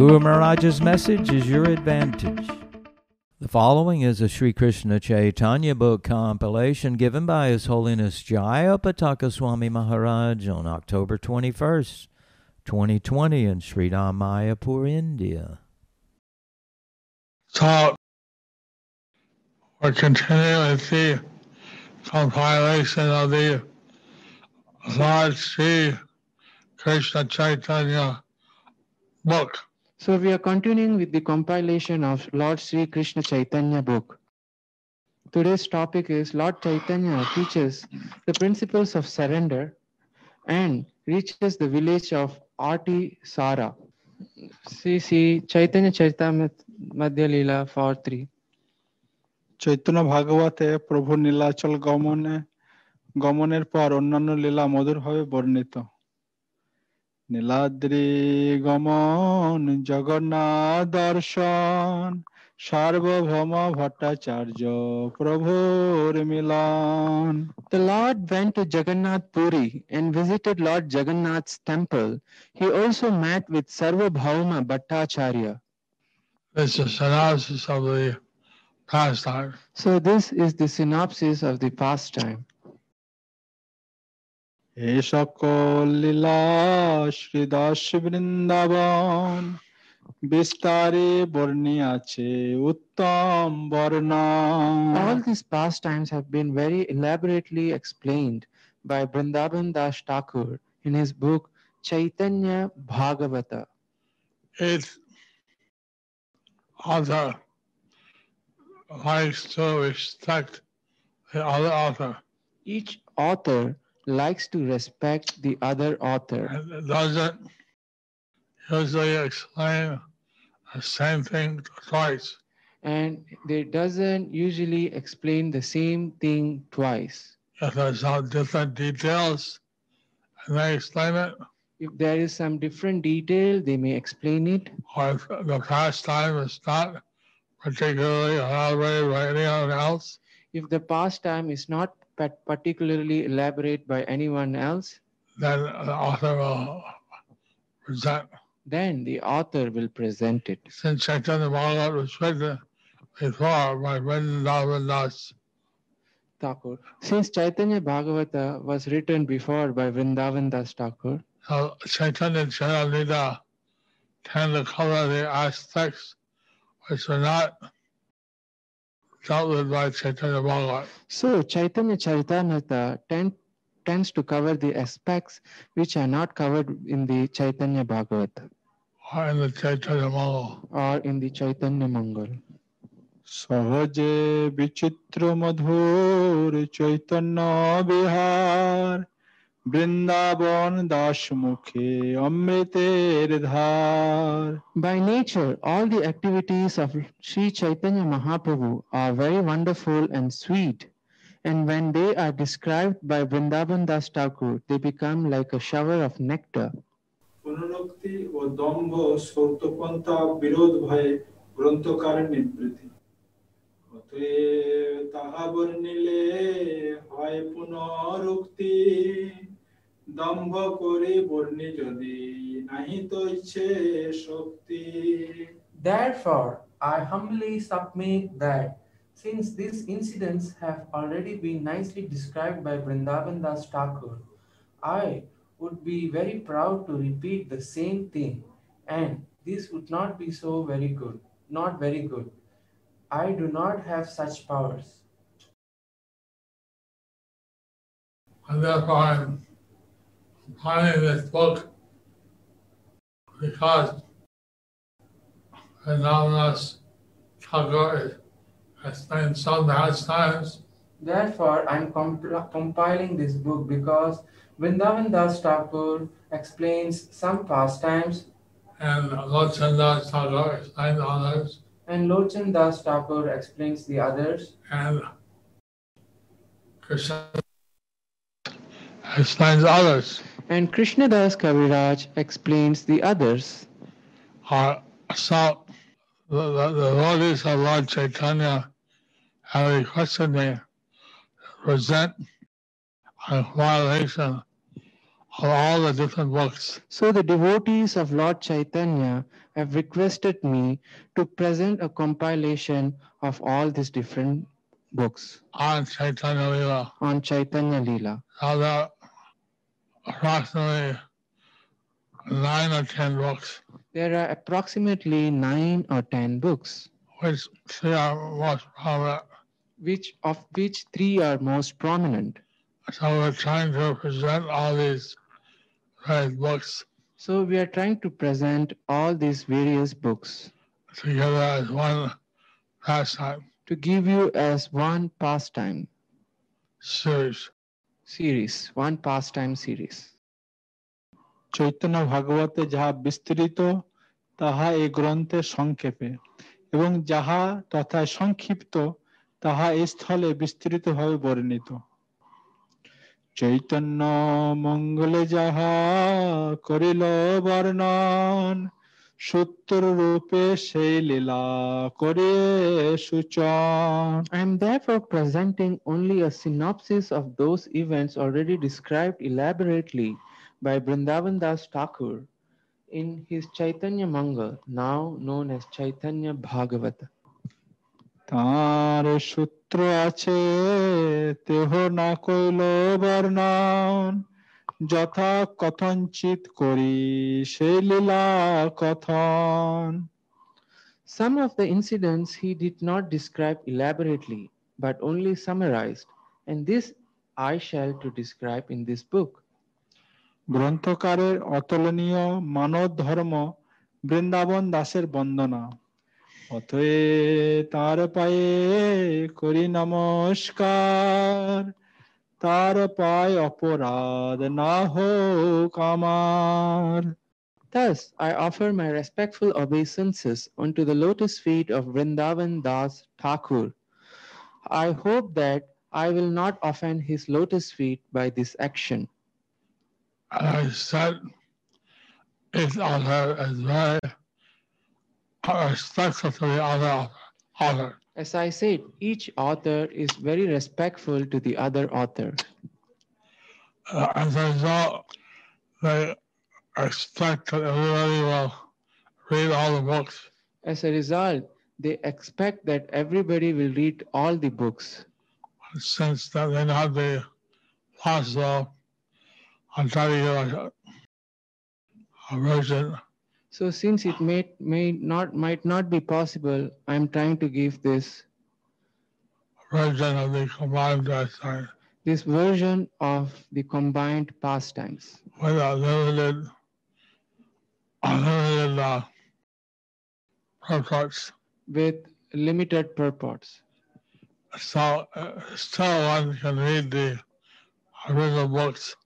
Guru Maharaj's message is your advantage. The following is a Sri Krishna Chaitanya book compilation given by His Holiness Jaya Pataka Swami Maharaj on October 21st, 2020 in Sri Mayapur, India. So we're continuing with the compilation of the Lord Sri Krishna Chaitanya book. So we are continuing with the compilation of Lord Sri Krishna Chaitanya book. Today's topic is Lord Chaitanya teaches the principles of surrender and reaches the village of Atisara. see, Chaitanya Charitamrita Madhya Lila 4-3 Chaitanya Prabhu প্রভু নীলাচল গমনে গমনের পর অন্যান্য লীলা মধুরভাবে নীলাদ্রি গমন জগন্নাথ দর্শন সার্বভৌম ভট্টাচার্য প্রভুর মিলন The Lord went to Jagannath Puri and visited Lord Jagannath's temple. He also met with Sarvabhauma Bhattacharya. This is synopsis of the pastime. So this is the synopsis of the pastime. এ সকল লীলা শ্রীদাস বৃন্দাবন বিস্তারে বর্ণিয়াছে উত্তম বর্ণন All these pastimes have been very elaborately explained by Vrindavan Das Thakur in his book Chaitanya Bhagavata. Each author likes to respect the other author Each author likes to respect the other author and doesn't usually explain the same thing twice. and they doesn't usually explain the same thing twice. If there's some different details and they explain it, If there is some different detail, they may explain it. or if the past time is not particularly elaborated by anyone else, If the past time is not particularly elaborate by anyone else, then the author will present. then the author will present it. Since Chaitanya Bhagavat was written before by Vrindavan Das, Thakur. Since Chaitanya Bhagavata was written before by Vrindavan Das Thakur, so Chaitanya to cover the aspects which are not dealt with by Chaitanya Bhagavat. so Chaitanya Charitamrita tend, tends to cover the aspects which are not covered in the Chaitanya Bhagavata or in the Chaitanya Mangal. or in the Chaitanya Mangal. সহজে বিচিত্র মধুর চৈতন্য বিহার বৃন্দাবন দাস মুখে অমৃতের ধার By nature, all the activities of Sri Chaitanya Mahaprabhu are very wonderful and sweet. And when they are described by Vrindavan Das Thakur, they become like a shower of nectar. অনুরক্তি ও দম্ভ সত্যপন্থা বিরোধ ভয়ে গ্রন্থকারের নিবৃত্তি অতএব তাহা বর্ণিলে হয় পুনরুক্তি দম্ভ করে বর্ণি যদি নাহি তো ইচ্ছে শক্তি Therefore, I humbly submit that since these incidents have already been nicely described by Vrindavan Das Thakur, I would be very proud to repeat the same thing, and this would not be so very good, not very good. I do not have such powers. And therefore I'm finding this book because Anonymous Tagore explained some pastimes Therefore, I'm comp- compiling this book because Vrindavan Das Thakur explains some pastimes And Lochan Das Thakur explains others. And Lochan Das Thakur explains the others. And Krishna explains others. And Krishnadas Kaviraj explains the others. Are so the, the, the devotees of Lord Chaitanya have requested me to present a violation of all the different books So the devotees of Lord Chaitanya have requested me to present a compilation of all these different books on Chaitanya Lila. on Chaitanya Leela. Now there approximately nine or ten books, There are approximately nine or ten books, which three are most prominent. which of which three are most prominent. So we're trying to present all these various books So we are trying to present all these various books together as one pastime to give you as one pastime series. Series, one pastime series. Chaitanya ভাগবতে যাহা বিস্তৃত তাহা এই গ্রন্থে সংক্ষেপে এবং যাহা তথা সংক্ষিপ্ত তাহা এই স্থলে বিস্তৃতভাবে বর্ণিত চৈতন্য মঙ্গলে যাহা করিল বর্ণন সত্তর রূপে সেই লীলা করে সূচন I am therefore presenting only a synopsis of those events already described elaborately by Vrindavan Das Thakur in his Chaitanya Mangal, now known as Chaitanya Bhagavata. তার সূত্র আছে তেহ না কইল বর্ণন যথা কথঞ্চিত করি সেই লীলা কথন Some of the incidents he did not describe elaborately, but only summarized, and this I shall to describe in this book. গ্রন্থকারের অতুলনীয় মানব ধর্ম বৃন্দাবন দাসের বন্দনা অতএ তার পায়ে করি নমস্কার তার পায় অপরাধ না হোক আমার Thus, I offer my respectful obeisances unto the lotus feet of Vrindavan Das Thakur. I hope that I will not offend his lotus feet by this action. And I said each author is very respectful to the other author. As I said, each author is very respectful to the other author. Uh, as a result, they expect that everybody will read all the books. As a result, they expect that everybody will read all the books. Since that may not be possible, I'll try to give a, a version So since it may, may not might not be possible, I'm trying to give this version of the combined lifetime this version of the combined pastimes with a limited, uh, purports. with limited purports. So uh, still one can read the original books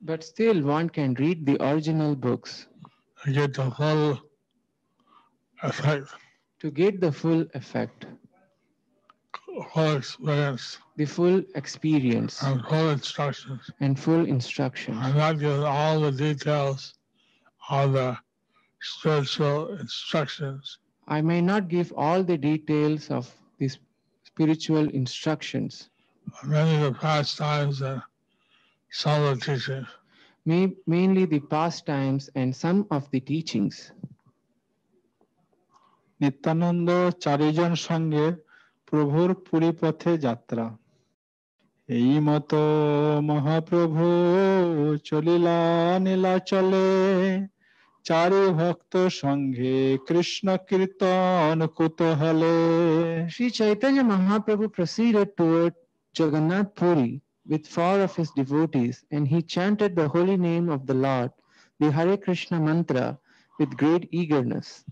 But still, one can read the original books get the full effect, to get the full effect, full experience, the full experience, and full instructions. and full instruction. I'm not giving all the details of the spiritual instructions, I may not give all the details of these spiritual instructions, many of the pastimes and some of the teachings. May, mainly the pastimes and some of the teachings. Nityananda চারিজন সঙ্গে প্রভুর পুরী পথে যাত্রা এই মতো মহাপ্রভু চলিলা নীলাচলে চারি ভক্ত সঙ্গে কৃষ্ণ কীর্তন কুতূহলে Sri Chaitanya Mahaprabhu proceeded toward Jagannath Puri with four of his devotees, and he chanted the holy name of the Lord, the Hare Krishna mantra, with great eagerness.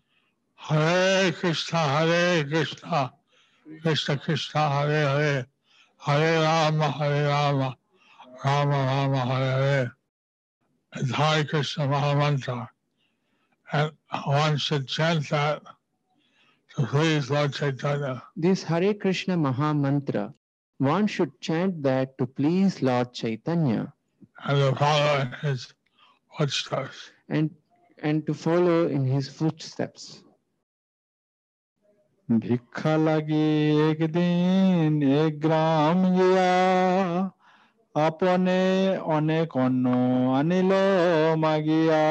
Hare Krishna, Hare Krishna, Krishna Krishna, Hare Hare, Hare Rama, Hare Rama, Rama Rama, Hare Hare. It's Hare Krishna Mahamantra. and one should chant that to please Lord Chaitanya. This Hare Krishna Maha Mantra, one should chant that to please Lord Chaitanya and to follow in his footsteps. and, and to follow in his footsteps. ভিক্ষা লাগি একদিন এক গ্রাম গিয়া আপনে অনেক অন্ন আনিল মাগিয়া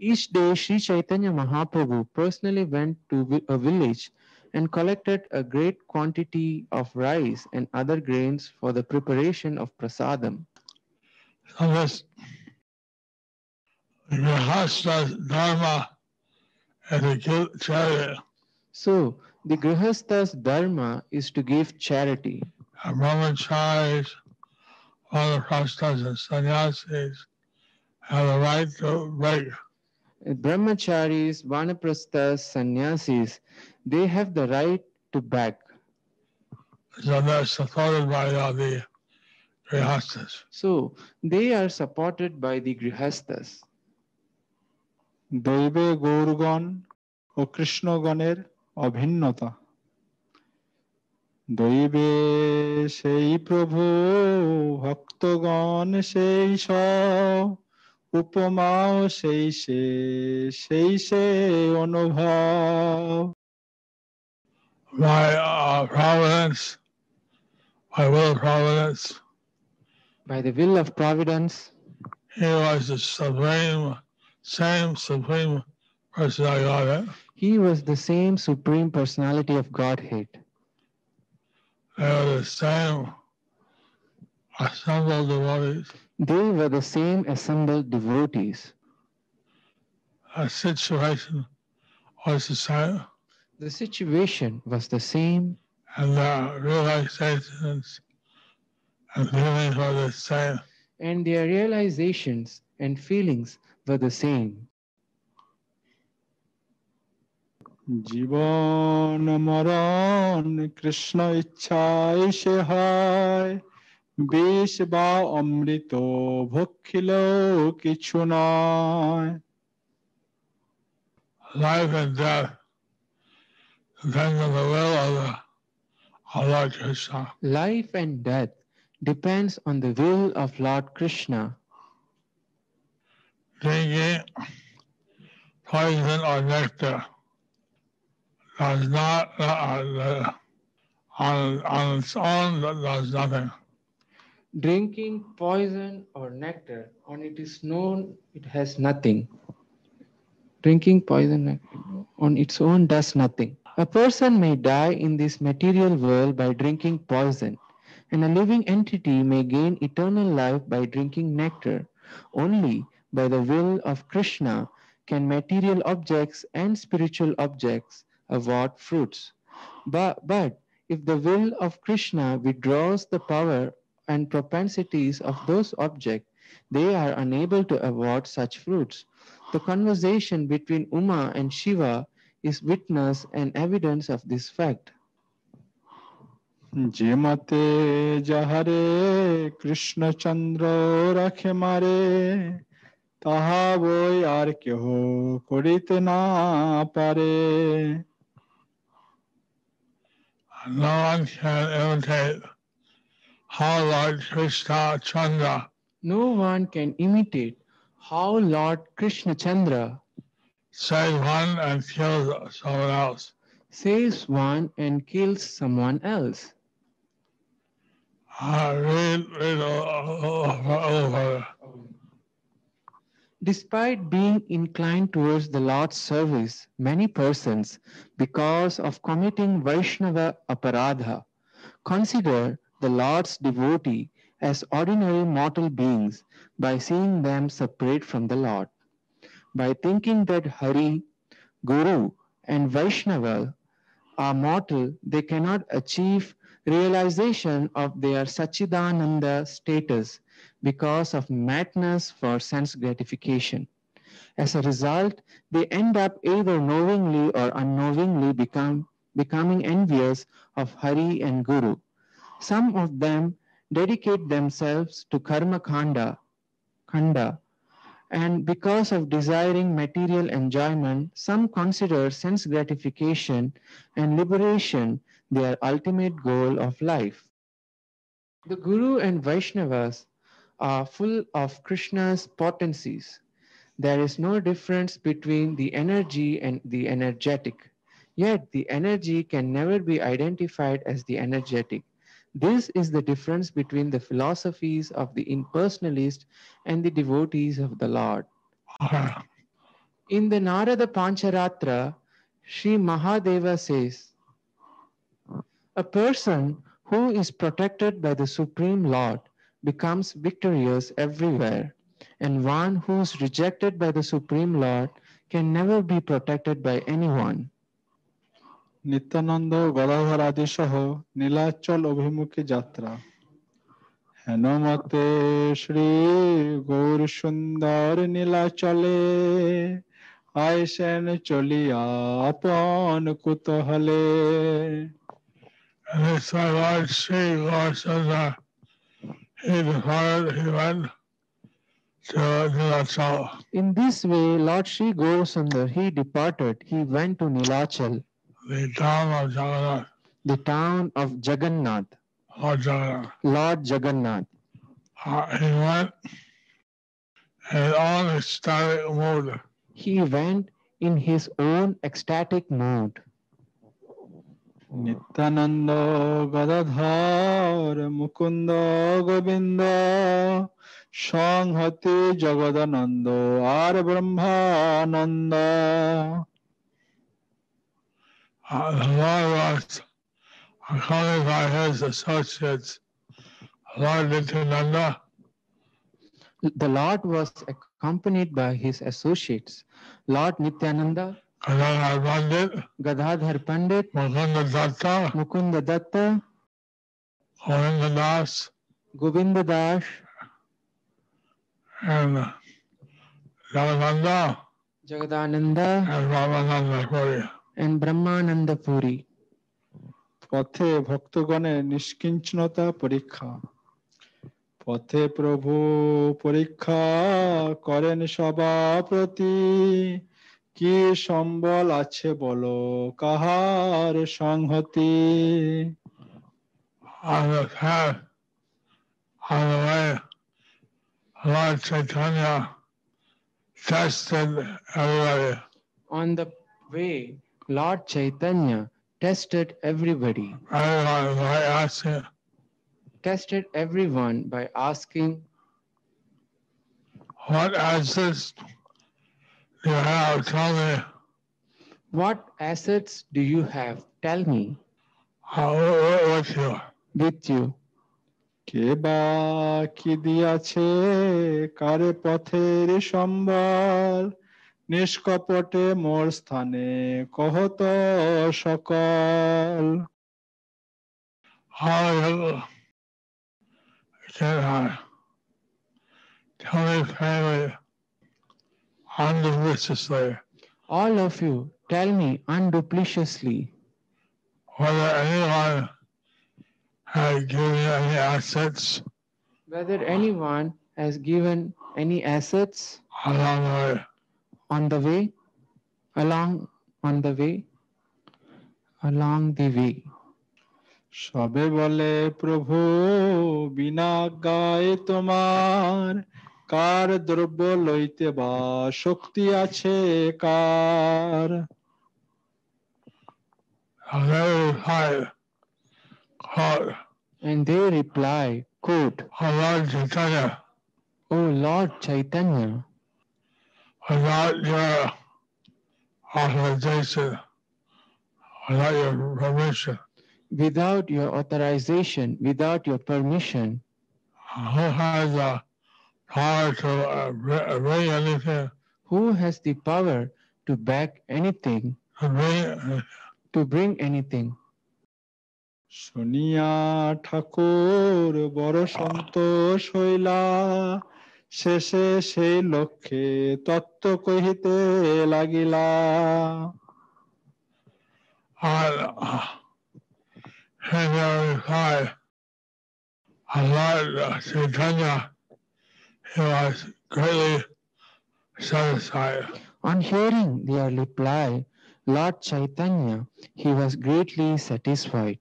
Each day, Sri Chaitanya Mahaprabhu personally went to vi- a village and collected a great quantity of rice and other grains for the preparation of prasadam. So this Grihastha's dharma is to give charity. So, the Grihastha's dharma is to give charity. And brahmacharis, vanaprasthas, and sannyasis have the right to beg. Brahmacharis, Vanaprasthas, sannyasis, they have the right to beg. So they're supported by all the grihasthas. So, they are supported by the Grihasthas. দৈবে গৌরগণ ও কৃষ্ণগণের অভিন্নতা দৈবে সেই প্রভু ভক্তগণ সেই স উপমাও সেই সে সেই সে অনুভব By uh, providence, by will of providence, By the will of providence, he was the supreme, same supreme personality of it. he was the same Supreme Personality of Godhead. They were the same assembled devotees. They were the same assembled devotees. A situation was the same, The situation was the same, and the realizations and feelings were the same. and their realizations and feelings were the same. জীবন মরণ কৃষ্ণ ইচ্ছায় সে হয় বিষ বা অমৃত ভক্ষিল কিছু নয় Life and death depend on the will of the of Lord Krishna. Life and death depends on the will of Lord Krishna. Drinking poison or nectar does not, uh, on, on its own, does nothing. Drinking poison or nectar, on it is known it has nothing. Drinking poison on its own does nothing. A person may die in this material world by drinking poison, and a living entity may gain eternal life by drinking nectar. Only by the will of Krishna can material objects and spiritual objects award fruits. But, but if the will of Krishna withdraws the power and propensities of those objects, they are unable to award such fruits. The conversation between Uma and Shiva is witness and evidence of this fact. যে মতে যাহারে কৃষ্ণচন্দ্র রাখে মারে তাহা বই আর কেহ করিতে না পারে No one can imitate how Lord Krishna Chandra No one can imitate how Lord Krishna Chandra saves one and kills someone else. saves one and kills someone else. Uh, read, read little further. Despite being inclined towards the Lord's service, many persons, because of committing Vaishnava aparadha, consider the Lord's devotee as ordinary mortal beings by seeing them separate from the Lord. By thinking that Hari, Guru, and Vaishnava are mortal, they cannot achieve realization of their Sachidananda status because of madness for sense gratification. As a result, they end up either knowingly or unknowingly become, becoming envious of Hari and Guru. Some of them dedicate themselves to karma khanda, khanda And because of desiring material enjoyment, some consider sense gratification and liberation their ultimate goal of life. The Guru and Vaishnavas are full of Krishna's potencies. There is no difference between the energy and the energetic. Yet the energy can never be identified as the energetic. This is the difference between the philosophies of the impersonalist and the devotees of the Lord. Ah. In the Narada Pancharatra, Sri Mahadeva says, A person who is protected by the Supreme Lord becomes victorious everywhere, and one who is rejected by the Supreme Lord can never be protected by anyone. Nityananda Gadadhar আদি সহ নীলাচল অভিমুখী যাত্রা হেনমতে শ্রী গৌর সুন্দর নীলাচলে আইসেন চলিয়া আপন কুতহলে And it's my Lord Sri Gaurasundar. He departed, he went to Nilachal. In this way, Lord Sri Gaurasundar, he departed, he went to Nilachal, the town of Jagannath, the town of Jagannath, or Jagannath. Lord Jagannath. Uh, he went in all ecstatic mood. He went in his own ecstatic mood. Nityananda Gadadhar Mukunda Govinda সংহতি জগদানন্দ আর ব্রহ্মানন্দ Uh, the Lord was accompanied by his associates, Lord Nityananda, The Lord was accompanied by his associates, Lord Nityananda, Gadadhar Pandit, Gadadhar Pandit, Mukunda Datta, Mukunda Datta, Govinda Das, Govinda Das, and Jagananda, Jagadananda, and Ramananda Puri. And Brahmananda Puri. পথে ভক্তগণের নিষ্কিঞ্চনতা পরীক্ষা পথে প্রভু পরীক্ষা করেন সবা প্রতি কি সম্বল আছে বলো কাহার সংহতি On the path, on the way, Lord Chaitanya tested everybody. On the way, Lord Chaitanya tested everybody, Everyone by asking, tested everyone by asking, what assets do you have? Tell me. What assets do you have? Tell me How, what, what you? with you. কে বা কি দিয়াছে কারে পথের সম্বল নিষ্কপটে মোর স্থানে কহত সকল How you can I tell me family undubitiously All of you, tell me undupliciously whether anyone had given you any assets whether anyone has given any assets along the way. On the way, along on the way, along the way. সবে বলে প্রভু বিনা গায়ে তোমার কার দ্রব্য লইতে বা শক্তি আছে কার And they reply, quote, O Lord Chaitanya, O Lord Chaitanya, without your authorization, without your permission, without your authorization, without your permission, who has the power to uh, br- bring anything, who has the power to back anything, to bring to bring anything? শুনিয়া ঠাকুর বড় সন্তোষ হইলা শেষে সেই লক্ষ্যে তত্ত্ব কহিতে লাগিলা on uh, and they replied, O Lord uh, Chaitanya, he was greatly satisfied. On hearing their reply, Lord Chaitanya, he was greatly satisfied.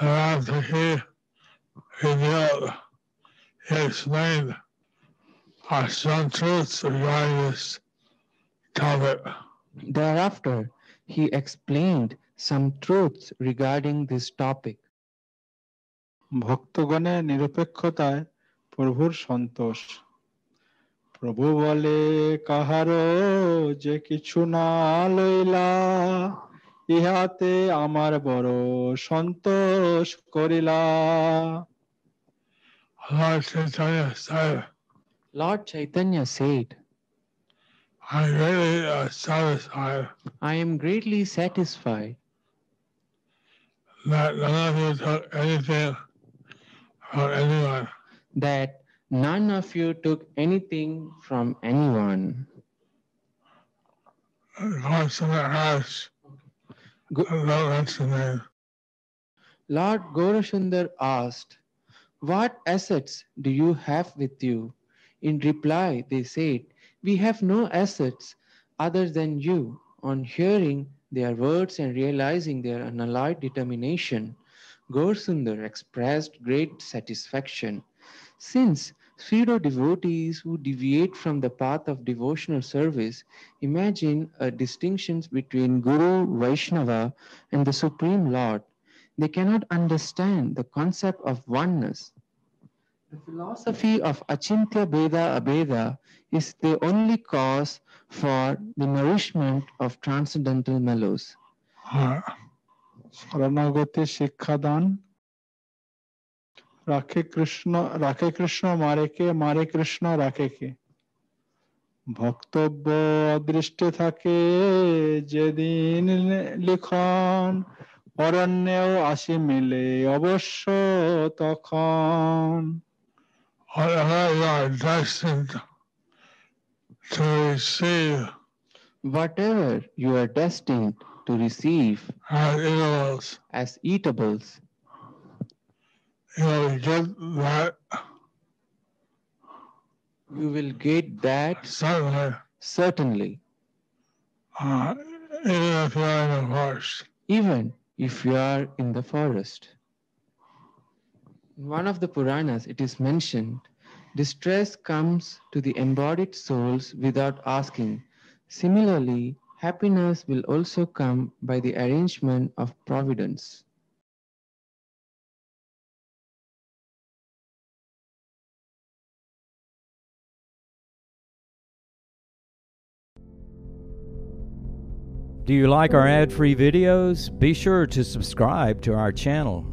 Thereafter he revealed, he explained uh, some truths regarding this topic. Thereafter, he explained some truths regarding this topic. ভক্তগণের নিরপেক্ষতায় প্রভুর সন্তোষ প্রভু বলে কাহারো যে কিছু না লইলা ইহাতে আমার বড় সন্তোষ করিলা said, Lord Chaitanya said, I'm really uh, satisfied I am greatly satisfied that none of you took anything from anyone. that none of you took anything from anyone. Consummate has Go- no mention. Lord Gaurasundar asked, What assets do you have with you? In reply, they said, We have no assets other than you. On hearing their words and realizing their unalloyed determination, Gaurasundar expressed great satisfaction. Since pseudo devotees who deviate from the path of devotional service imagine a distinction between Guru, Vaishnava, and the Supreme Lord, they cannot understand the concept of oneness. The philosophy of Achintya Beda Abeda is the only cause for the nourishment of transcendental mellows. Uh, শরণাগতি শিক্ষাদান রাখে কৃষ্ণ রাখে কৃষ্ণ মারে কে মারে কৃষ্ণ রাখে কে ভক্তব্য অদৃষ্টে থাকে যেদিন লিখন অরণ্যেও আসি মিলে অবশ্য তখন whatever you are destined to receive. Whatever you are destined to receive as equals, as eatables, you will get that. You will get that certainly, certainly, uh, even if you're in the forest. even if you are in the forest. In one of the Puranas, it is mentioned distress comes to the embodied souls without asking. Similarly, happiness will also come by the arrangement of providence. Do you like our ad free videos? Be sure to subscribe to our channel.